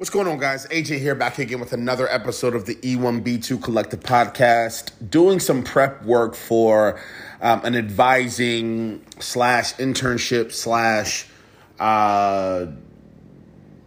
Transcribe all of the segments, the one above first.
What's going on, guys? AJ here, back again with another episode of the E1B2 Collective Podcast. Doing some prep work for um, an advising slash internship slash uh,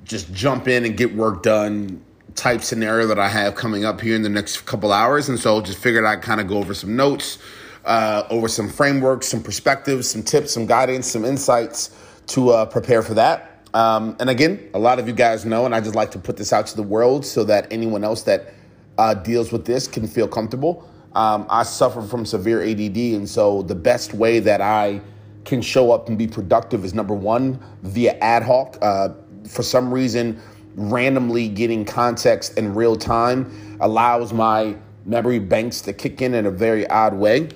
just jump in and get work done type scenario that I have coming up here in the next couple hours. And so just figured I'd kind of go over some notes, uh, over some frameworks, some perspectives, some tips, some guidance, some insights to uh, prepare for that. Um, and again, a lot of you guys know, and I just like to put this out to the world so that anyone else that uh, deals with this can feel comfortable. Um, I suffer from severe ADD, and so the best way that I can show up and be productive is number one via ad hoc. Uh, for some reason, randomly getting context in real time allows my memory banks to kick in in a very odd way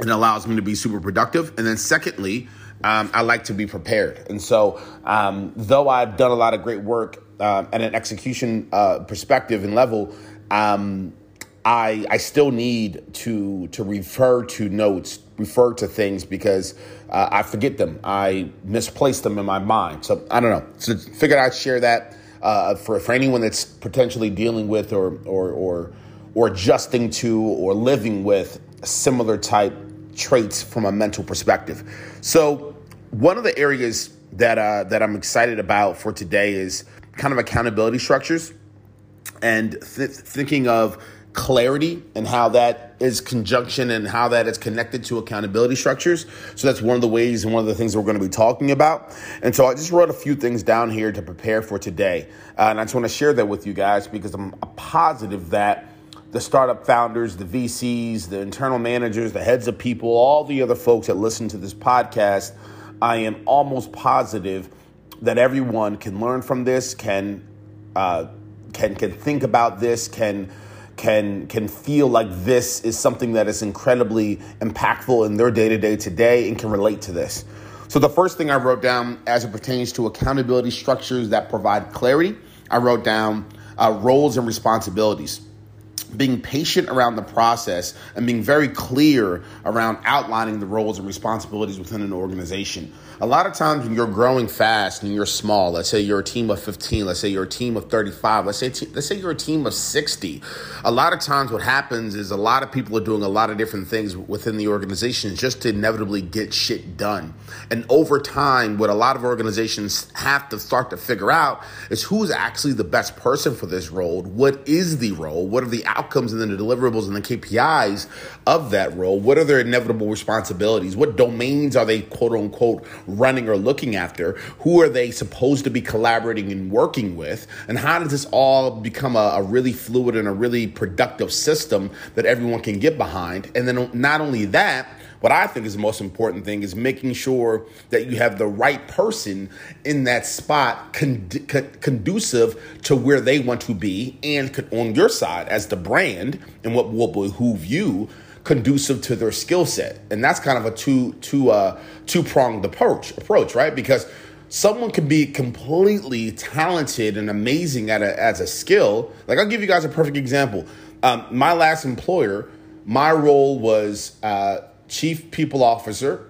and allows me to be super productive. And then, secondly, um, I like to be prepared. And so, um, though I've done a lot of great work uh, at an execution uh, perspective and level, um, I, I still need to to refer to notes, refer to things because uh, I forget them. I misplace them in my mind. So I don't know. So figured I'd share that uh, for for anyone that's potentially dealing with or or or or adjusting to or living with a similar type traits from a mental perspective. So, one of the areas that uh, that I'm excited about for today is kind of accountability structures and th- thinking of clarity and how that is conjunction and how that is connected to accountability structures. So that's one of the ways and one of the things we're going to be talking about. And so I just wrote a few things down here to prepare for today. Uh, and I just want to share that with you guys because I'm positive that the startup founders, the VCs, the internal managers, the heads of people, all the other folks that listen to this podcast, I am almost positive that everyone can learn from this, can uh, can can think about this, can can can feel like this is something that is incredibly impactful in their day to day today, and can relate to this. So the first thing I wrote down as it pertains to accountability structures that provide clarity, I wrote down uh, roles and responsibilities being patient around the process and being very clear around outlining the roles and responsibilities within an organization. A lot of times when you're growing fast and you're small, let's say you're a team of 15, let's say you're a team of 35, let's say let's say you're a team of 60. A lot of times what happens is a lot of people are doing a lot of different things within the organization just to inevitably get shit done. And over time what a lot of organizations have to start to figure out is who's actually the best person for this role. What is the role? What are the outcomes and then the deliverables and the KPIs of that role? What are their inevitable responsibilities? What domains are they quote unquote running or looking after? Who are they supposed to be collaborating and working with? And how does this all become a, a really fluid and a really productive system that everyone can get behind? And then not only that, what I think is the most important thing is making sure that you have the right person in that spot con- con- conducive to where they want to be and on your side as the brand and what will behoove you conducive to their skill set. And that's kind of a two two uh two pronged approach approach, right? Because someone can be completely talented and amazing at a, as a skill. Like I'll give you guys a perfect example. Um, my last employer, my role was uh, chief people officer,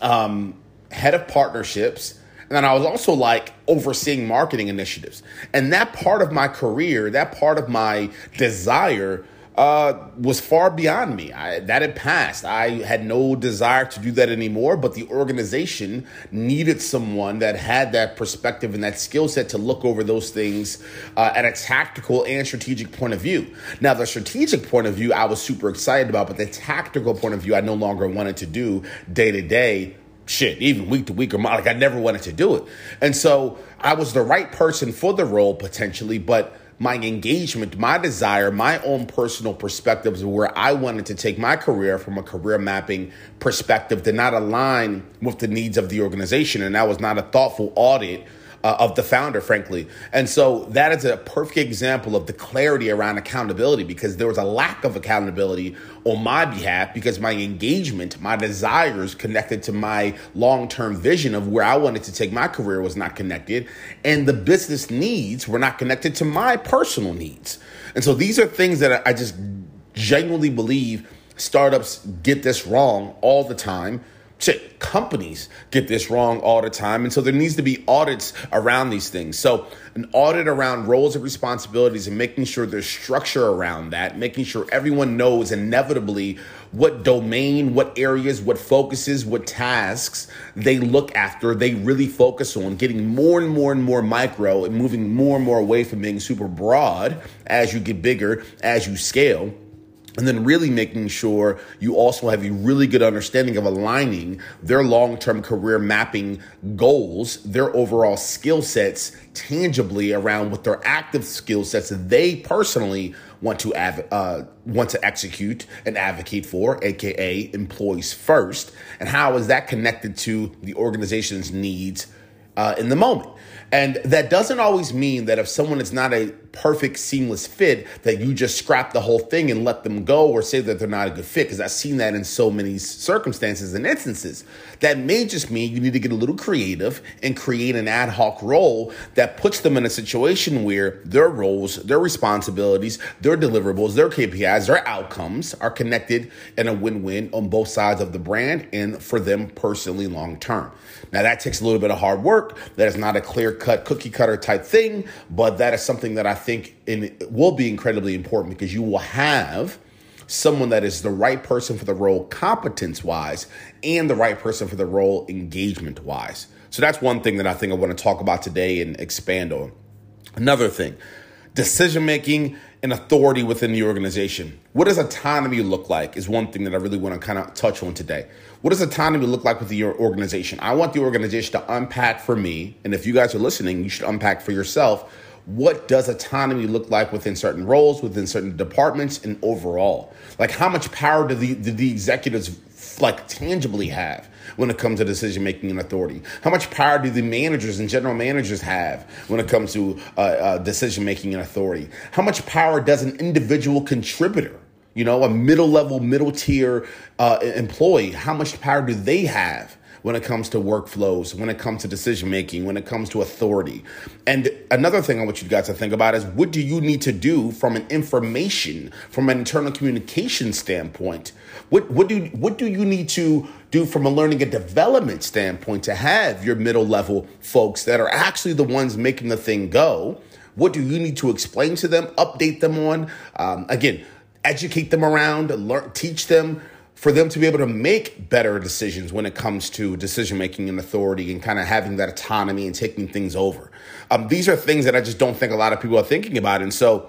um, head of partnerships, and then I was also like overseeing marketing initiatives. And that part of my career, that part of my desire uh, was far beyond me. I, that had passed. I had no desire to do that anymore, but the organization needed someone that had that perspective and that skill set to look over those things uh, at a tactical and strategic point of view. Now, the strategic point of view I was super excited about, but the tactical point of view I no longer wanted to do day to day shit, even week to week or month. Like I never wanted to do it. And so I was the right person for the role potentially, but my engagement, my desire, my own personal perspectives where I wanted to take my career from a career mapping perspective did not align with the needs of the organization. And that was not a thoughtful audit uh, of the founder, frankly. And so that is a perfect example of the clarity around accountability because there was a lack of accountability on my behalf because my engagement, my desires connected to my long term vision of where I wanted to take my career was not connected. And the business needs were not connected to my personal needs. And so these are things that I just genuinely believe startups get this wrong all the time shit, companies get this wrong all the time. And so there needs to be audits around these things. So, an audit around roles and responsibilities and making sure there's structure around that, making sure everyone knows inevitably what domain, what areas, what focuses, what tasks they look after, they really focus on, getting more and more and more micro and moving more and more away from being super broad as you get bigger, as you scale and then really making sure you also have a really good understanding of aligning their long-term career mapping goals their overall skill sets tangibly around what their active skill sets they personally want to av- uh, want to execute and advocate for aka employees first and how is that connected to the organization's needs uh, in the moment and that doesn't always mean that if someone is not a perfect seamless fit, that you just scrap the whole thing and let them go or say that they're not a good fit. Because I've seen that in so many circumstances and instances. That may just mean you need to get a little creative and create an ad hoc role that puts them in a situation where their roles, their responsibilities, their deliverables, their KPIs, their outcomes are connected in a win win on both sides of the brand and for them personally long term. Now, that takes a little bit of hard work. That is not a clear cut, cookie cutter type thing, but that is something that I think in, will be incredibly important because you will have someone that is the right person for the role competence wise and the right person for the role engagement wise. So that's one thing that I think I want to talk about today and expand on. Another thing, decision making and authority within the organization. What does autonomy look like is one thing that I really want to kind of touch on today. What does autonomy look like within your organization? I want the organization to unpack for me, and if you guys are listening, you should unpack for yourself. What does autonomy look like within certain roles, within certain departments, and overall? Like, how much power do the, do the executives like tangibly have when it comes to decision making and authority? How much power do the managers and general managers have when it comes to uh, uh, decision making and authority? How much power does an individual contributor you know, a middle level, middle tier uh, employee, how much power do they have when it comes to workflows, when it comes to decision making, when it comes to authority? And another thing I want you guys to think about is what do you need to do from an information, from an internal communication standpoint? What, what, do, what do you need to do from a learning and development standpoint to have your middle level folks that are actually the ones making the thing go? What do you need to explain to them, update them on? Um, again, educate them around, learn, teach them for them to be able to make better decisions when it comes to decision making and authority and kind of having that autonomy and taking things over. Um, these are things that I just don't think a lot of people are thinking about. And so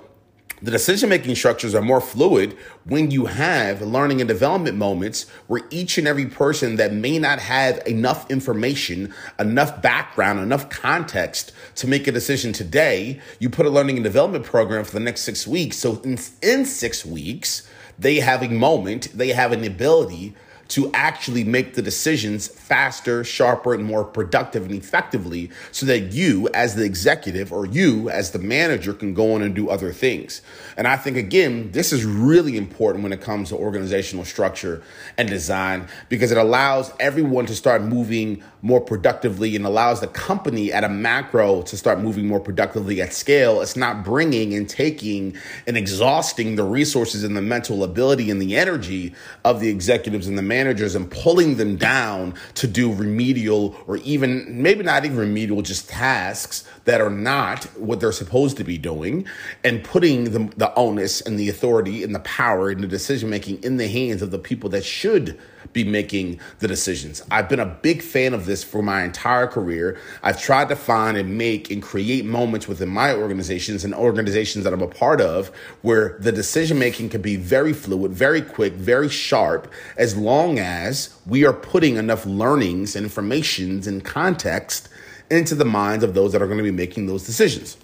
the decision making structures are more fluid when you have learning and development moments where each and every person that may not have enough information, enough background, enough context to make a decision today, you put a learning and development program for the next six weeks. So in, in six weeks, they have a moment, they have an ability to actually make the decisions faster, sharper, and more productive and effectively so that you, as the executive or you, as the manager, can go on and do other things. And I think, again, this is really important when it comes to organizational structure and design because it allows everyone to start moving more productively and allows the company at a macro to start moving more productively at scale. It's not bringing and taking and exhausting the resources and the mental ability and the energy of the executives and the managers and pulling them down to do remedial or even maybe not even remedial, just tasks that are not what they're supposed to be doing and putting the, the onus and the authority and the power and the decision making in the hands of the people that should be making the decisions. I've been a big fan of this for my entire career. I've tried to find and make and create moments within my organizations and organizations that I'm a part of where the decision making can be very fluid, very quick, very sharp, as long as we are putting enough learnings and informations and context into the minds of those that are going to be making those decisions.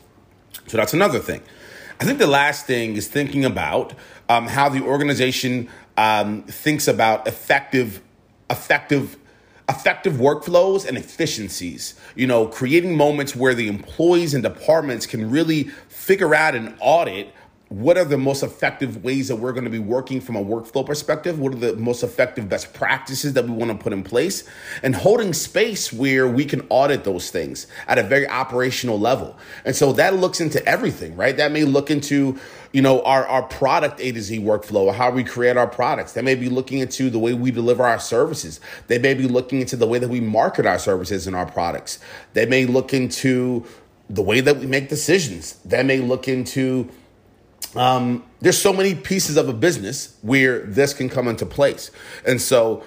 So that's another thing. I think the last thing is thinking about um, how the organization um, thinks about effective, effective, effective workflows and efficiencies. You know, creating moments where the employees and departments can really figure out and audit what are the most effective ways that we're going to be working from a workflow perspective? What are the most effective best practices that we want to put in place? And holding space where we can audit those things at a very operational level. And so that looks into everything, right? That may look into, you know, our, our product A to Z workflow, how we create our products. They may be looking into the way we deliver our services. They may be looking into the way that we market our services and our products. They may look into the way that we make decisions. They may look into um, there's so many pieces of a business where this can come into place. And so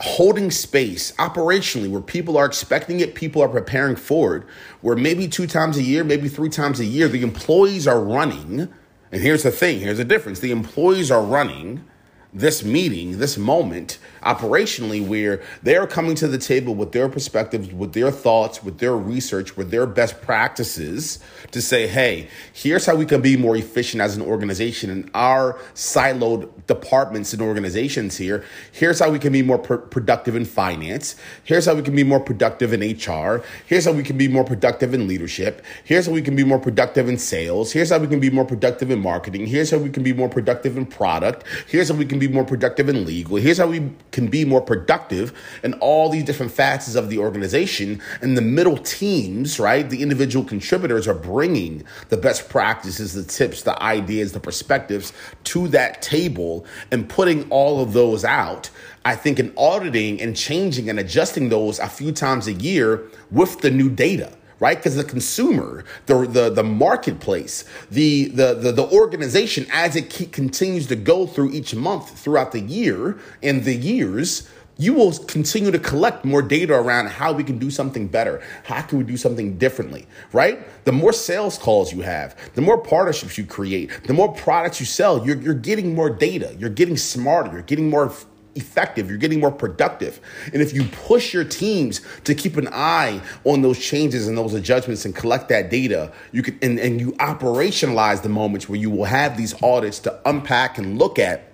holding space operationally where people are expecting it, people are preparing for it, where maybe two times a year, maybe three times a year, the employees are running. And here's the thing here's the difference. The employees are running this meeting, this moment, operationally, where they're coming to the table with their perspectives, with their thoughts, with their research, with their best practices to say, hey, here's how we can be more efficient as an organization in our siloed departments and organizations here. Here's how we can be more pr- productive in finance. Here's how we can be more productive in HR. Here's how we can be more productive in leadership. Here's how we can be more productive in sales. Here's how we can be more productive in marketing. Here's how we can be more productive in product. Here's how we can be more productive in legal. Here's how we can be more productive in all these different facets of the organization. And the middle teams, right? The individual contributors are bringing the best practices, the tips, the ideas, the perspectives to that table and putting all of those out. I think in auditing and changing and adjusting those a few times a year with the new data right? Because the consumer, the, the the marketplace, the the the, the organization, as it keep, continues to go through each month throughout the year and the years, you will continue to collect more data around how we can do something better. How can we do something differently, right? The more sales calls you have, the more partnerships you create, the more products you sell, you're, you're getting more data. You're getting smarter. You're getting more effective, you're getting more productive. And if you push your teams to keep an eye on those changes and those adjustments and collect that data, you can and, and you operationalize the moments where you will have these audits to unpack and look at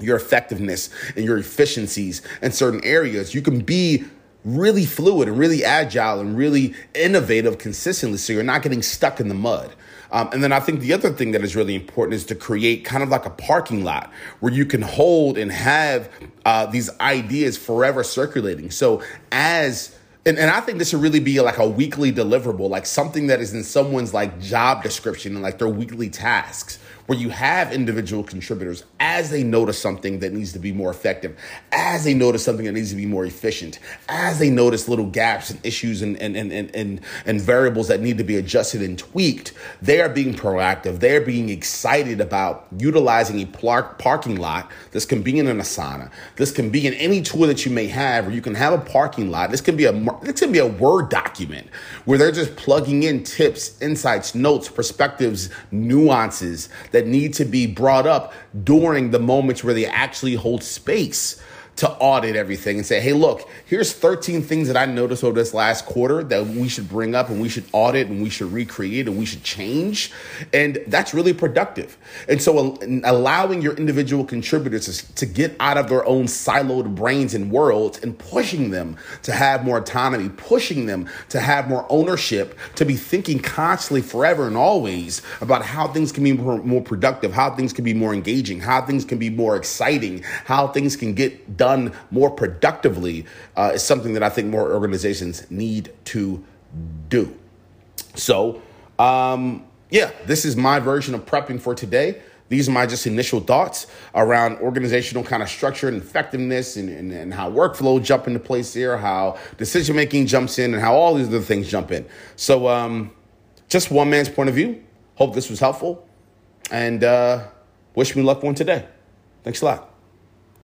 your effectiveness and your efficiencies in certain areas, you can be really fluid and really agile and really innovative consistently so you're not getting stuck in the mud. Um, and then I think the other thing that is really important is to create kind of like a parking lot where you can hold and have uh, these ideas forever circulating. So as and, and I think this should really be like a weekly deliverable, like something that is in someone's like job description and like their weekly tasks where you have individual contributors as they notice something that needs to be more effective, as they notice something that needs to be more efficient, as they notice little gaps and issues and, and, and, and, and variables that need to be adjusted and tweaked, they are being proactive. They're being excited about utilizing a parking lot. This can be in an Asana. This can be in any tool that you may have where you can have a parking lot. This can be a, this can be a Word document where they're just plugging in tips, insights, notes, perspectives, nuances that need to be brought up during the moments where they actually hold space to audit everything and say, hey, look, here's 13 things that I noticed over this last quarter that we should bring up and we should audit and we should recreate and we should change. And that's really productive. And so allowing your individual contributors to get out of their own siloed brains and worlds and pushing them to have more autonomy, pushing them to have more ownership, to be thinking constantly forever and always about how things can be more, productive, how things can be more engaging, how things can be more exciting, how things can get done done more productively uh, is something that I think more organizations need to do. So, um, yeah, this is my version of prepping for today. These are my just initial thoughts around organizational kind of structure and effectiveness and, and, and how workflow jump into place here, how decision making jumps in, and how all these other things jump in. So, um, just one man's point of view. Hope this was helpful. And uh, wish me luck one today. Thanks a lot.